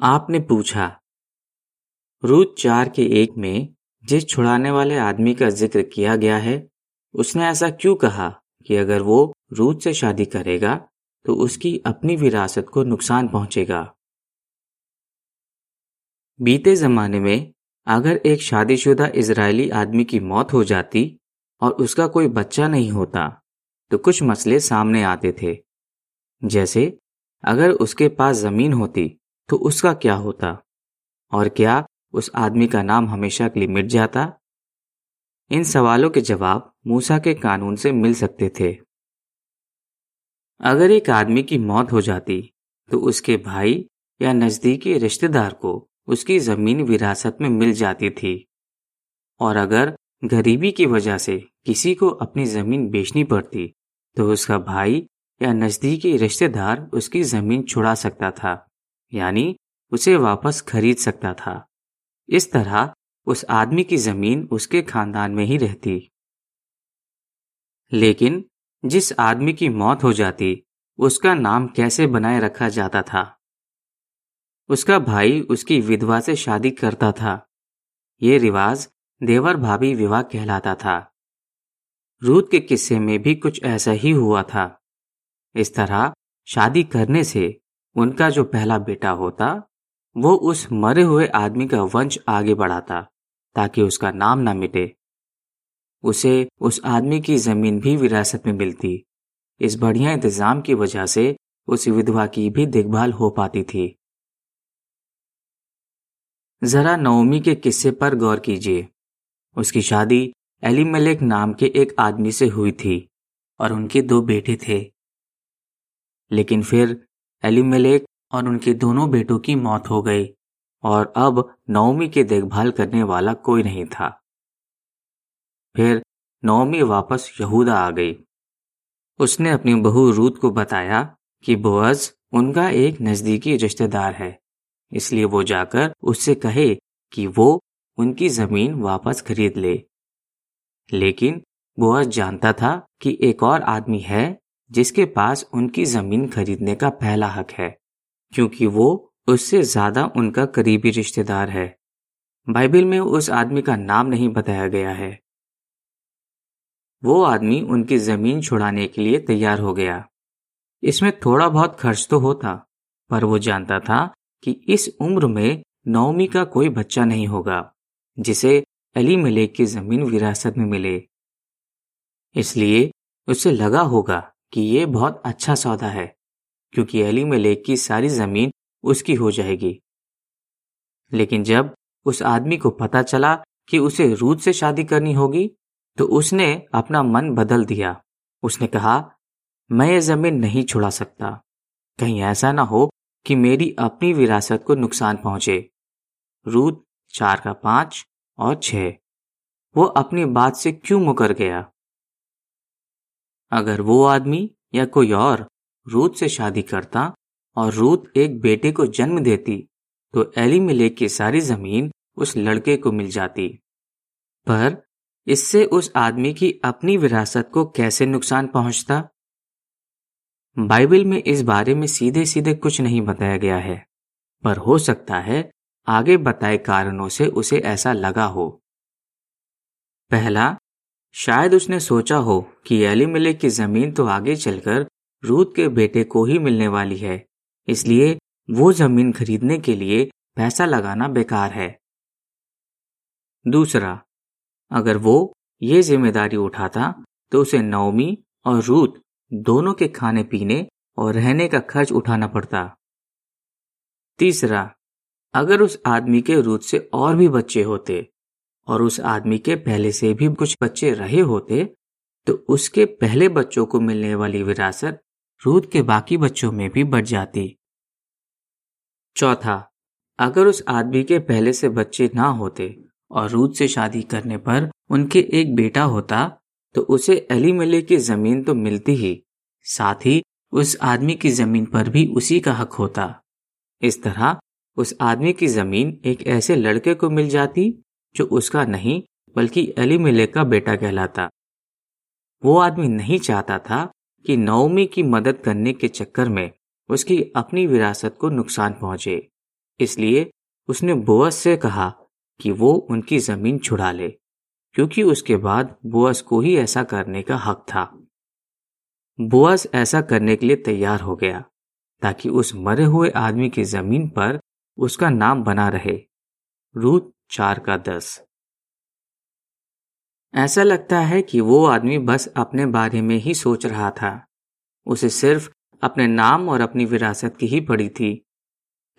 आपने पूछा। रूत चार के एक में जिस छुड़ाने वाले आदमी का ज़िक्र किया गया है, उसने ऐसा क्यों कहा कि अगर वो रूत से शादी करेगा तो उसकी अपनी विरासत को नुकसान पहुंचेगा? बीते जमाने में अगर एक शादीशुदा इजरायली आदमी की मौत हो जाती और उसका कोई बच्चा नहीं होता तो कुछ मसले सामने आते थे। जैसे, अगर उसके पास ज़मीन होती तो उसका क्या होता? और क्या उस आदमी का नाम हमेशा के लिए मिट जाता? इन सवालों के जवाब मूसा के कानून से मिल सकते थे। अगर एक आदमी की मौत हो जाती तो उसके भाई या नजदीकी रिश्तेदार को उसकी ज़मीन विरासत में मिल जाती थी। और अगर गरीबी की वजह से किसी को अपनी ज़मीन बेचनी पड़ती तो उसका भाई या नजदीकी रिश्तेदार उसकी ज़मीन छुड़ा सकता था। यानी उसे वापस खरीद सकता था। इस तरह उस आदमी की ज़मीन उसके खानदान में ही रहती। लेकिन जिस आदमी की मौत हो जाती, उसका नाम कैसे बनाए रखा जाता था? उसका भाई उसकी विधवा से शादी करता था। ये रिवाज देवर भाभी विवाह कहलाता था। रूत के किस्से में भी कुछ ऐसा ही हुआ था। इस तरह शादी करने से उनका जो पहला बेटा होता, वो उस मरे हुए आदमी का वंश आगे बढ़ाता, ताकि उसका नाम ना मिटे। उसे उस आदमी की ज़मीन भी विरासत में मिलती। इस बढ़िया इंतज़ाम की वजह से उस विधवा की भी देखभाल हो पाती थी। जरा नवमी के किस्से पर गौर कीजिए। उसकी शादी एलिमलेक नाम के एक आदमी से हुई थी, और उनके दो बेटे थे। लेकिन फिर एलिमलेक और उनके दोनों बेटों की मौत हो गई, और अब नवमी की देखभाल करने वाला कोई नहीं था। फिर नवमी वापस यहूदा आ गई। उसने अपनी बहू रूत को बताया कि बोअज उनका एक नजदीकी रिश्तेदार है, इसलिए वो जाकर उससे कहे कि वो उनकी ज़मीन वापस खरीद ले। लेकिन बोअज जानता था कि एक और आदमी है जिसके पास उनकी ज़मीन खरीदने का पहला हक है, क्योंकि वो उससे ज़्यादा उनका करीबी रिश्तेदार है। बाइबल में उस आदमी का नाम नहीं बताया गया है। वो आदमी उनकी ज़मीन छुड़ाने के लिए तैयार हो गया। इसमें थोड़ा बहुत खर्च तो होता, पर वो जानता था कि इस उम्र में नौमी का कोई बच्चा नहीं होगा, जिसे अली मलेक की ज़मीन विरासत में मिले। इसलिए उसे लगा होगा कि ये बहुत अच्छा सौदा है, क्योंकि अली मलेक की सारी ज़मीन उसकी हो जाएगी। लेकिन जब उस आदमी को पता चला कि उसे रूद से शादी करनी होगी तो उसने अपना मन बदल दिया। उसने कहा, मैं ये ज़मीन नहीं छुड़ा सकता। कहीं ऐसा ना हो कि मेरी अपनी विरासत को नुकसान पहुँचे। रूद चार का पाँच और छ वो अपनी बात से क्यों मुकर गया? अगर वो आदमी या कोई और रूत से शादी करता और रूत एक बेटे को जन्म देती तो एली मिलेक की सारी ज़मीन उस लड़के को मिल जाती। पर इससे उस आदमी की अपनी विरासत को कैसे नुकसान पहुँचता? बाइबल में इस बारे में सीधे सीधे कुछ नहीं बताया गया है, पर हो सकता है आगे बताए कारणों से उसे ऐसा लगा हो। पहला शायद उसने सोचा हो कि एलिमिले की ज़मीन तो आगे चलकर रूत के बेटे को ही मिलने वाली है, इसलिए वो ज़मीन खरीदने के लिए पैसा लगाना बेकार है। दूसरा, अगर वो ये ज़िम्मेदारी उठाता तो उसे नवमी और रूत दोनों के खाने पीने और रहने का खर्च उठाना पड़ता। तीसरा, अगर उस आदमी के रूत से और भी बच्चे होते और उस आदमी के पहले से भी कुछ बच्चे रहे होते तो उसके पहले बच्चों को मिलने वाली विरासत रूद के बाकी बच्चों में भी बढ़ जाती। चौथा, अगर उस आदमी के पहले से बच्चे ना होते और रूद से शादी करने पर उनके एक बेटा होता तो उसे अली मले की ज़मीन तो मिलती ही, साथ ही उस आदमी की ज़मीन पर भी उसी का हक होता। इस तरह उस आदमी की ज़मीन एक ऐसे लड़के को मिल जाती जो उसका नहीं, बल्कि अली मिले का बेटा कहलाता। वो आदमी नहीं चाहता था कि नवमी की मदद करने के चक्कर में उसकी अपनी विरासत को नुकसान पहुँचे। इसलिए उसने बोअस से कहा कि वो उनकी ज़मीन छुड़ा ले, क्योंकि उसके बाद बोअस को ही ऐसा करने का हक था। बोअस ऐसा करने के लिए तैयार हो गया, ताकि उस मरे हुए आदमी की ज़मीन पर उसका नाम बना रहे। रूत चार का दस। ऐसा लगता है कि वो आदमी बस अपने बारे में ही सोच रहा था। उसे सिर्फ़ अपने नाम और अपनी विरासत की ही पड़ी थी।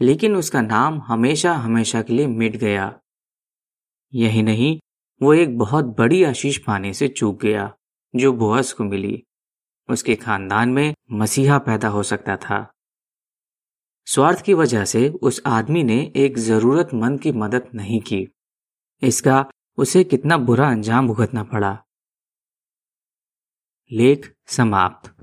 लेकिन उसका नाम हमेशा हमेशा के लिए मिट गया। यही नहीं, वो एक बहुत बड़ी आशीष पाने से चूक गया, जो बोअस को मिली। उसके खानदान में मसीहा पैदा हो सकता था। स्वार्थ की वजह से उस आदमी ने एक जरूरतमंद की मदद नहीं की। इसका उसे कितना बुरा अंजाम भुगतना पड़ा। लेख समाप्त।